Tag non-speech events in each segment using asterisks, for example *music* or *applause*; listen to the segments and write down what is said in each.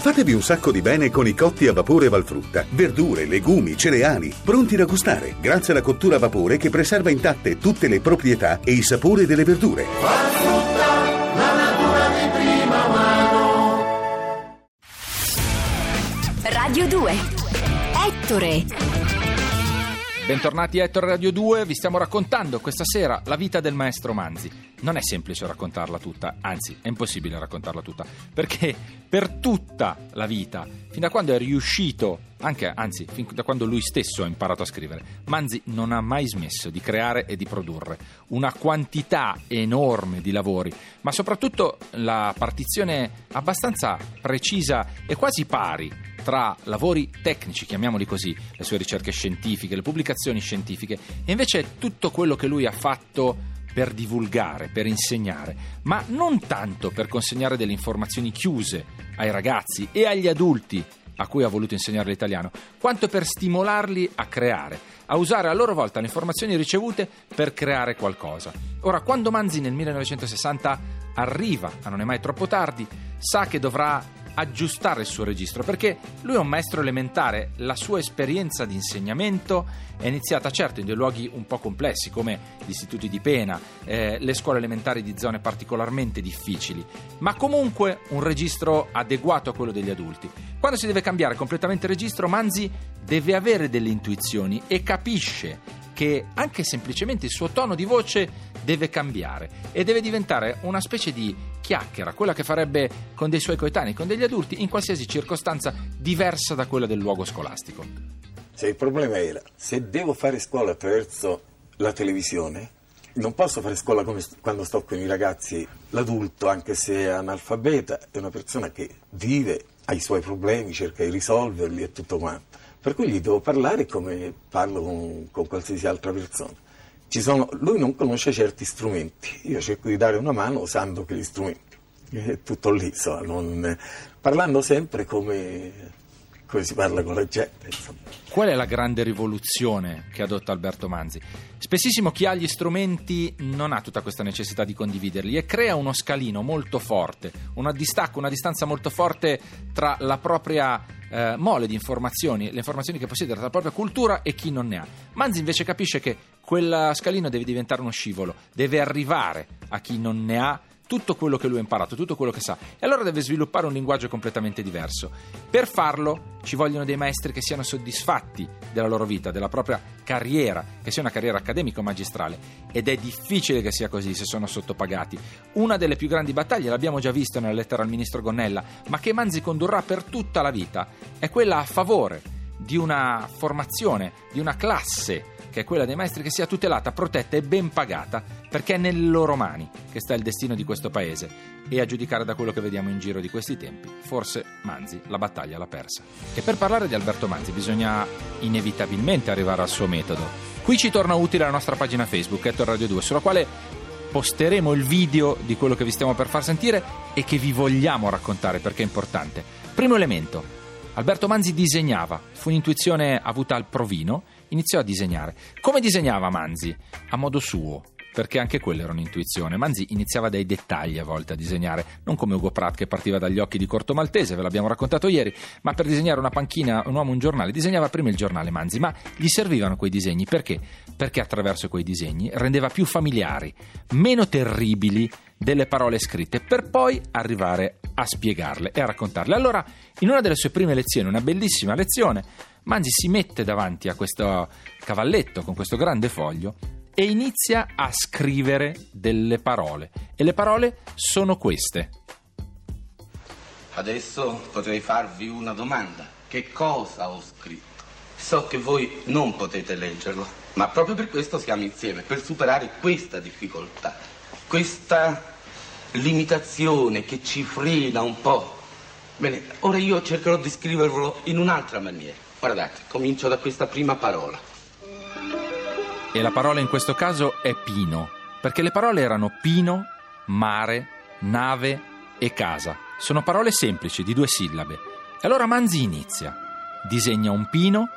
Fatevi un sacco di bene con i cotti a vapore Valfrutta. Verdure, legumi, cereali, pronti da gustare, grazie alla cottura a vapore che preserva intatte tutte le proprietà e i sapori delle verdure. Valfrutta, la natura di prima mano. Radio 2. Ettore. Bentornati a Ettore Radio 2, vi stiamo raccontando questa sera la vita del maestro Manzi. Non è semplice raccontarla tutta, anzi è impossibile raccontarla tutta, perché per tutta la vita, fin da quando è riuscito, anche, anzi fin da quando lui stesso ha imparato a scrivere, Manzi non ha mai smesso di creare e di produrre una quantità enorme di lavori, ma soprattutto la partizione abbastanza precisa e quasi pari tra lavori tecnici, chiamiamoli così, le sue ricerche scientifiche, le pubblicazioni scientifiche, e invece tutto quello che lui ha fatto per divulgare, per insegnare, ma non tanto per consegnare delle informazioni chiuse ai ragazzi e agli adulti a cui ha voluto insegnare l'italiano, quanto per stimolarli a creare, a usare a loro volta le informazioni ricevute per creare qualcosa. Ora, quando Manzi nel 1960 arriva a Non è mai troppo tardi, sa che dovrà aggiustare il suo registro perché lui è un maestro elementare, la sua esperienza di insegnamento è iniziata certo in dei luoghi un po' complessi come gli istituti di pena, eh, le scuole elementari di zone particolarmente difficili, ma comunque un registro adeguato a quello degli adulti. Quando si deve cambiare completamente il registro, Manzi deve avere delle intuizioni e capisce che anche semplicemente il suo tono di voce deve cambiare e deve diventare una specie di chiacchiera, quella che farebbe con dei suoi coetanei, con degli adulti, in qualsiasi circostanza diversa da quella del luogo scolastico. Cioè, il problema era, se devo fare scuola attraverso la televisione, non posso fare scuola come quando sto con i ragazzi. L'adulto, anche se è analfabeta, è una persona che vive, ha i suoi problemi, cerca di risolverli e tutto quanto. Per cui gli devo parlare come parlo con, con qualsiasi altra persona. Sono, lui non conosce certi strumenti, io cerco di dare una mano usando quegli strumenti. È tutto lì, so, non, parlando sempre come, come, si parla con la gente. Insomma. Qual è la grande rivoluzione che adotta Alberto Manzi? Spessissimo chi ha gli strumenti non ha tutta questa necessità di condividerli e crea uno scalino molto forte, un distacco, una distanza molto forte tra la propria eh, mole di informazioni, le informazioni che possiede tra la propria cultura e chi non ne ha. Manzi invece capisce che quel scalino deve diventare uno scivolo, deve arrivare a chi non ne ha tutto quello che lui ha imparato, tutto quello che sa, e allora deve sviluppare un linguaggio completamente diverso. Per farlo ci vogliono dei maestri che siano soddisfatti della loro vita, della propria carriera, che sia una carriera accademica o magistrale, ed è difficile che sia così se sono sottopagati. Una delle più grandi battaglie, l'abbiamo già visto nella lettera al ministro Gonnella, ma che Manzi condurrà per tutta la vita, è quella a favore di una formazione, di una classe che è quella dei maestri che sia tutelata, protetta e ben pagata, perché è nelle loro mani che sta il destino di questo paese. E a giudicare da quello che vediamo in giro di questi tempi, forse Manzi la battaglia l'ha persa. E per parlare di Alberto Manzi bisogna inevitabilmente arrivare al suo metodo. Qui ci torna utile la nostra pagina Facebook, Ettore Radio 2, sulla quale posteremo il video di quello che vi stiamo per far sentire e che vi vogliamo raccontare perché è importante. Primo elemento, Alberto Manzi disegnava, fu un'intuizione avuta al provino, iniziò a disegnare. Come disegnava Manzi? A modo suo, perché anche quella era un'intuizione. Manzi iniziava dai dettagli a volte a disegnare, non come Ugo Pratt che partiva dagli occhi di Corto Maltese, ve l'abbiamo raccontato ieri, ma per disegnare una panchina, un uomo, un giornale, disegnava prima il giornale Manzi, ma gli servivano quei disegni perché? Perché attraverso quei disegni rendeva più familiari, meno terribili delle parole scritte, per poi arrivare a spiegarle e a raccontarle. Allora, in una delle sue prime lezioni, una bellissima lezione, Manzi si mette davanti a questo cavalletto con questo grande foglio e inizia a scrivere delle parole. E le parole sono queste. Adesso potrei farvi una domanda. Che cosa ho scritto? So che voi non potete leggerlo, ma proprio per questo siamo insieme, per superare questa difficoltà, questa limitazione che ci frena un po'. Bene, ora io cercherò di scriverlo in un'altra maniera. Guardate, comincio da questa prima parola. E la parola in questo caso è pino, perché le parole erano pino, mare, nave e casa. Sono parole semplici, di due sillabe. E allora Manzi inizia. Disegna un pino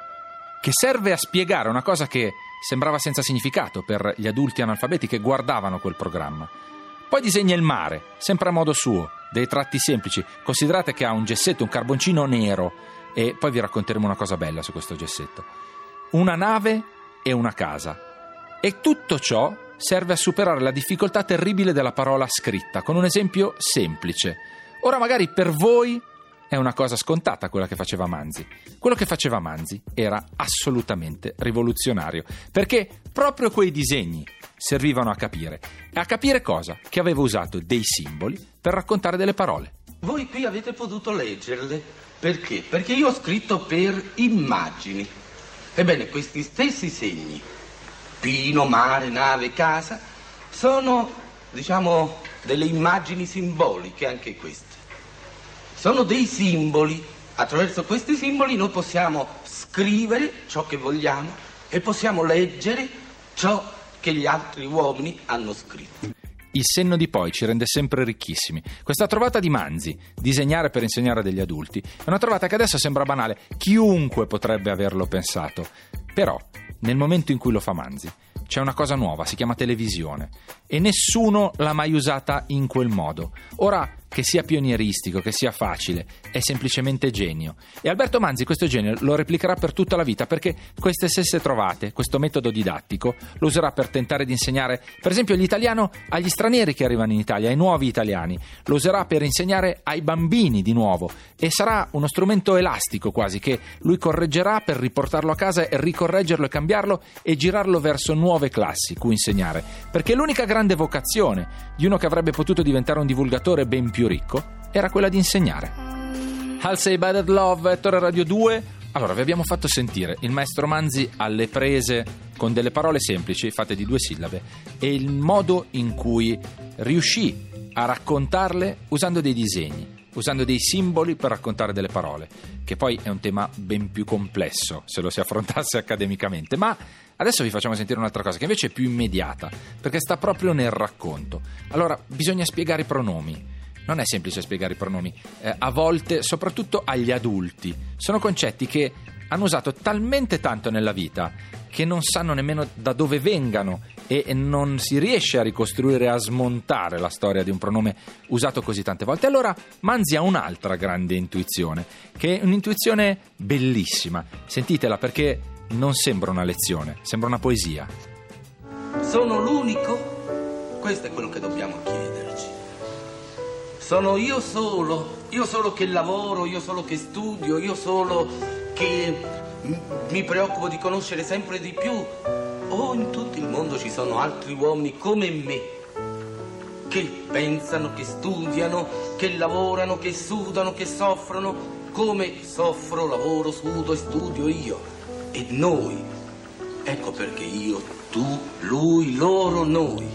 che serve a spiegare una cosa che sembrava senza significato per gli adulti analfabeti che guardavano quel programma. Poi disegna il mare, sempre a modo suo, dei tratti semplici. Considerate che ha un gessetto, un carboncino nero e poi vi racconteremo una cosa bella su questo gessetto. Una nave e una casa. E tutto ciò serve a superare la difficoltà terribile della parola scritta, con un esempio semplice. Ora magari per voi è una cosa scontata quella che faceva Manzi. Quello che faceva Manzi era assolutamente rivoluzionario, perché proprio quei disegni servivano a capire. E a capire cosa? Che aveva usato dei simboli per raccontare delle parole. Voi qui avete potuto leggerle. Perché? Perché io ho scritto per immagini. Ebbene, questi stessi segni, pino, mare, nave, casa, sono, diciamo, delle immagini simboliche anche queste. Sono dei simboli. Attraverso questi simboli noi possiamo scrivere ciò che vogliamo e possiamo leggere ciò che gli altri uomini hanno scritto. Il senno di poi ci rende sempre ricchissimi. Questa trovata di Manzi, disegnare per insegnare degli adulti, è una trovata che adesso sembra banale, chiunque potrebbe averlo pensato. Però, nel momento in cui lo fa Manzi, c'è una cosa nuova, si chiama televisione, e nessuno l'ha mai usata in quel modo. Ora, che sia pionieristico, che sia facile, è semplicemente genio. E Alberto Manzi questo genio lo replicherà per tutta la vita perché queste stesse trovate, questo metodo didattico, lo userà per tentare di insegnare, per esempio, l'italiano agli stranieri che arrivano in Italia, ai nuovi italiani, lo userà per insegnare ai bambini di nuovo. E sarà uno strumento elastico quasi che lui correggerà per riportarlo a casa e ricorreggerlo e cambiarlo e girarlo verso nuove classi cui insegnare, perché l'unica grande vocazione di uno che avrebbe potuto diventare un divulgatore ben più ricco era quella di insegnare. Halsey Bad Love, Ettore Radio 2. Allora, vi abbiamo fatto sentire il maestro Manzi alle prese con delle parole semplici, fatte di due sillabe, e il modo in cui riuscì a raccontarle usando dei disegni usando dei simboli per raccontare delle parole, che poi è un tema ben più complesso se lo si affrontasse *laughs* accademicamente, ma adesso vi facciamo sentire un'altra cosa che invece è più immediata, perché sta proprio nel racconto. Allora, bisogna spiegare i pronomi. Non è semplice spiegare i pronomi, eh, a volte, soprattutto agli adulti, sono concetti che hanno usato talmente tanto nella vita che non sanno nemmeno da dove vengano e non si riesce a ricostruire, a smontare la storia di un pronome usato così tante volte. Allora Manzi ha un'altra grande intuizione, che è un'intuizione bellissima. Sentitela perché non sembra una lezione, sembra una poesia. Sono l'unico? Questo è quello che dobbiamo chiederci. Sono io solo, io solo che lavoro, io solo che studio, io solo che mi preoccupo di conoscere sempre di più o in tutto il mondo ci sono altri uomini come me che pensano, che studiano, che lavorano, che sudano, che soffrono, come soffro, lavoro, sudo e studio io. E noi, ecco perché io, tu, lui, loro, noi,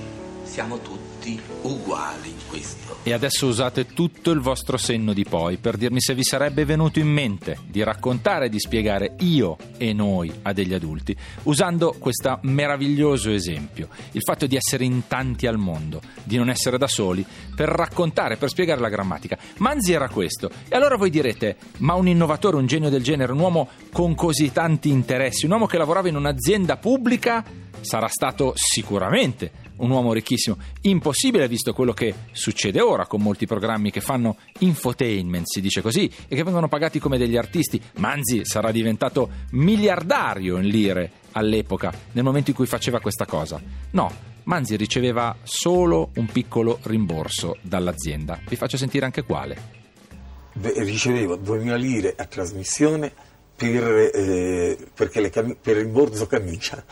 siamo tutti tutti uguali in questo. E adesso usate tutto il vostro senno di poi per dirmi se vi sarebbe venuto in mente di raccontare e di spiegare io e noi a degli adulti, usando questo meraviglioso esempio, il fatto di essere in tanti al mondo, di non essere da soli, per raccontare, per spiegare la grammatica. Manzi era questo. E allora voi direte, ma un innovatore, un genio del genere, un uomo con così tanti interessi, un uomo che lavorava in un'azienda pubblica, sarà stato sicuramente un uomo ricchissimo. Impossibile visto quello che succede ora con molti programmi che fanno infotainment, si dice così, e che vengono pagati come degli artisti. Manzi sarà diventato miliardario in lire all'epoca, nel momento in cui faceva questa cosa. No, Manzi riceveva solo un piccolo rimborso dall'azienda. Vi faccio sentire anche quale. Ricevevo 2000 lire a trasmissione per, eh, cam- per il bordo camicia,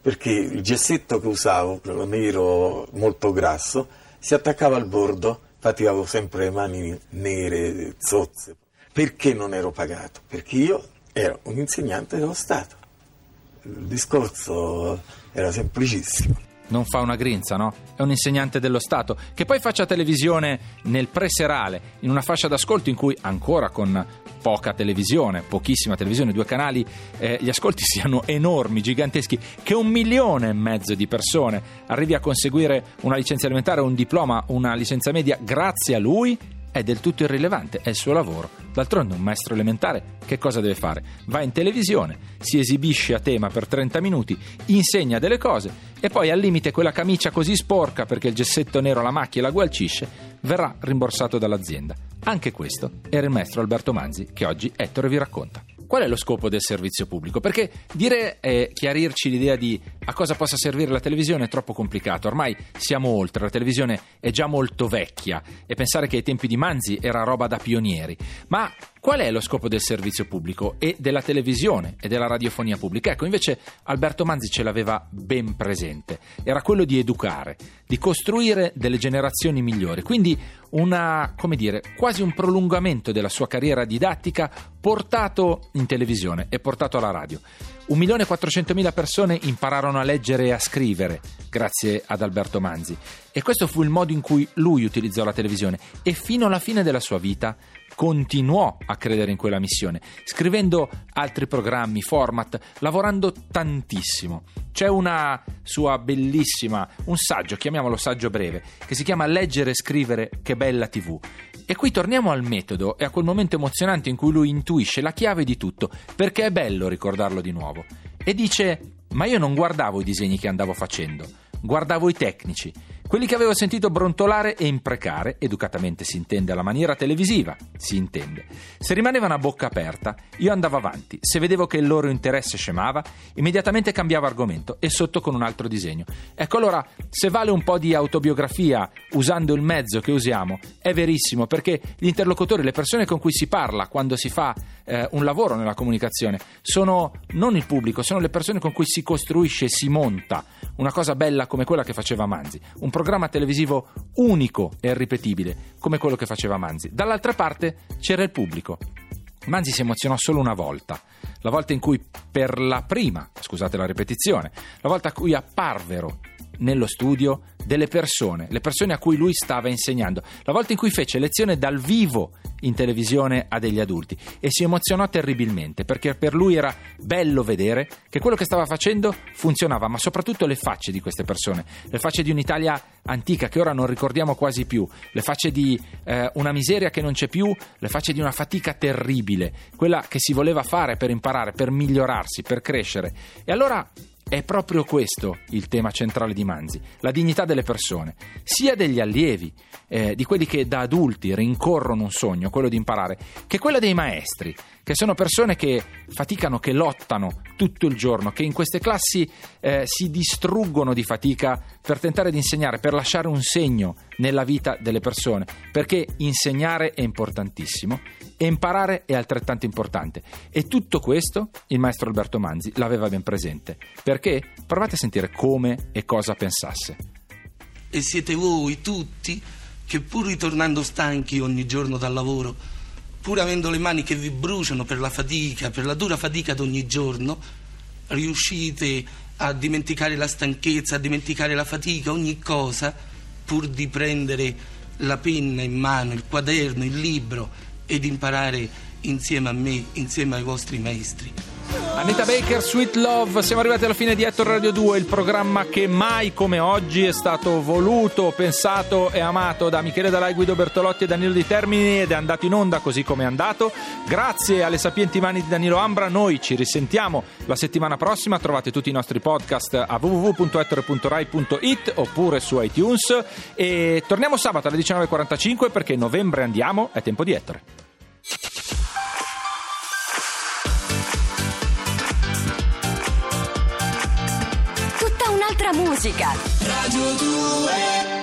perché il gessetto che usavo, quello nero molto grasso, si attaccava al bordo, infatti avevo sempre le mani nere, zozze. Perché non ero pagato? Perché io ero un insegnante dello Stato. Il discorso era semplicissimo non fa una grinza, no? È un insegnante dello Stato che poi faccia televisione nel preserale, in una fascia d'ascolto in cui ancora con poca televisione, pochissima televisione, due canali, eh, gli ascolti *laughs* siano enormi, giganteschi, che un milione e mezzo di persone arrivi a conseguire una licenza elementare, un diploma, una licenza media grazie a lui è del tutto irrilevante, è il suo lavoro. D'altronde un maestro elementare che cosa deve fare? Va in televisione, si esibisce a tema per 30 minuti, insegna delle cose e poi al limite quella camicia così sporca perché il gessetto nero la macchia e la gualcisce verrà rimborsato dall'azienda. Anche questo era il maestro Alberto Manzi che oggi Ettore vi racconta. Qual è lo scopo del servizio pubblico? Perché dire e chiarirci l'idea di a cosa possa servire la televisione è troppo complicato. Ormai siamo oltre, la televisione è già molto vecchia e pensare che ai tempi di Manzi era roba da pionieri. Ma qual è lo scopo del servizio pubblico e della televisione e della radiofonia pubblica? Ecco, invece Alberto Manzi ce l'aveva ben presente. Era quello di educare, di costruire delle generazioni migliori. Quindi una, come dire, quasi un prolungamento della sua carriera didattica portato in televisione e portato alla radio. 1.400.000 persone impararono a leggere e a scrivere grazie ad Alberto Manzi. E questo fu il modo in cui lui utilizzò la televisione. E fino alla fine della sua vita continuò a credere in quella missione, scrivendo altri programmi, format, lavorando tantissimo. C'è una sua bellissima, un saggio, chiamiamolo saggio breve, che si chiama Leggere e scrivere che bella TV. E qui torniamo al metodo e a quel momento emozionante in cui lui intuisce la chiave di tutto, perché è bello ricordarlo di nuovo. E dice: Ma io non guardavo i disegni che andavo facendo, guardavo i tecnici quelli che avevo sentito brontolare e imprecare, educatamente si intende alla maniera televisiva, si intende. Se rimanevano a bocca aperta, io andavo avanti. Se vedevo che il loro interesse scemava, immediatamente cambiavo argomento e sotto con un altro disegno. Ecco allora, se vale un po' di autobiografia usando il mezzo che usiamo, è verissimo perché gli interlocutori, le persone con cui si parla quando si fa eh, un lavoro nella comunicazione, sono non il pubblico, sono le persone con cui si costruisce, si monta una cosa bella come quella che faceva Manzi, un programma televisivo unico e irripetibile come quello che faceva Manzi. Dall'altra parte c'era il pubblico. Manzi si emozionò solo una volta, la volta in cui per la prima, scusate la ripetizione, la volta in cui apparvero nello studio delle persone, le persone a cui lui stava insegnando, la volta in cui fece lezione dal vivo in televisione a degli adulti e si emozionò terribilmente perché per lui era bello vedere che quello che stava facendo funzionava, ma soprattutto le facce di queste persone, le facce di un'Italia antica che ora non ricordiamo quasi più, le facce di eh, una miseria che non c'è più, le facce di una fatica terribile, quella che si voleva fare per imparare, per migliorarsi, per crescere. E allora è proprio questo il tema centrale di Manzi, la dignità delle persone, sia degli allievi, eh, di quelli che da adulti rincorrono un sogno, quello di imparare, che quella dei maestri, che sono persone che faticano, che lottano tutto il giorno, che in queste classi eh, si distruggono di fatica per tentare di insegnare, per lasciare un segno nella vita delle persone, perché insegnare è importantissimo e imparare è altrettanto importante. E tutto questo il maestro Alberto Manzi l'aveva ben presente. Perché? Provate a sentire come e cosa pensasse. E siete voi tutti che pur ritornando stanchi ogni giorno dal lavoro, pur avendo le mani che vi bruciano per la fatica, per la dura fatica di ogni giorno, riuscite a dimenticare la stanchezza, a dimenticare la fatica, ogni cosa, pur di prendere la penna in mano, il quaderno, il libro ed imparare insieme a me, insieme ai vostri maestri. Anita Baker, Sweet Love, siamo arrivati alla fine di Ettore Radio 2, il programma che mai come oggi è stato voluto, pensato e amato da Michele Dalai, Guido Bertolotti e Danilo Di Termini ed è andato in onda così come è andato. Grazie alle sapienti mani di Danilo Ambra, noi ci risentiamo la settimana prossima, trovate tutti i nostri podcast a www.ettore.rai.it oppure su iTunes e torniamo sabato alle 19.45 perché novembre andiamo, è tempo di Ettore. Musica. Radio 2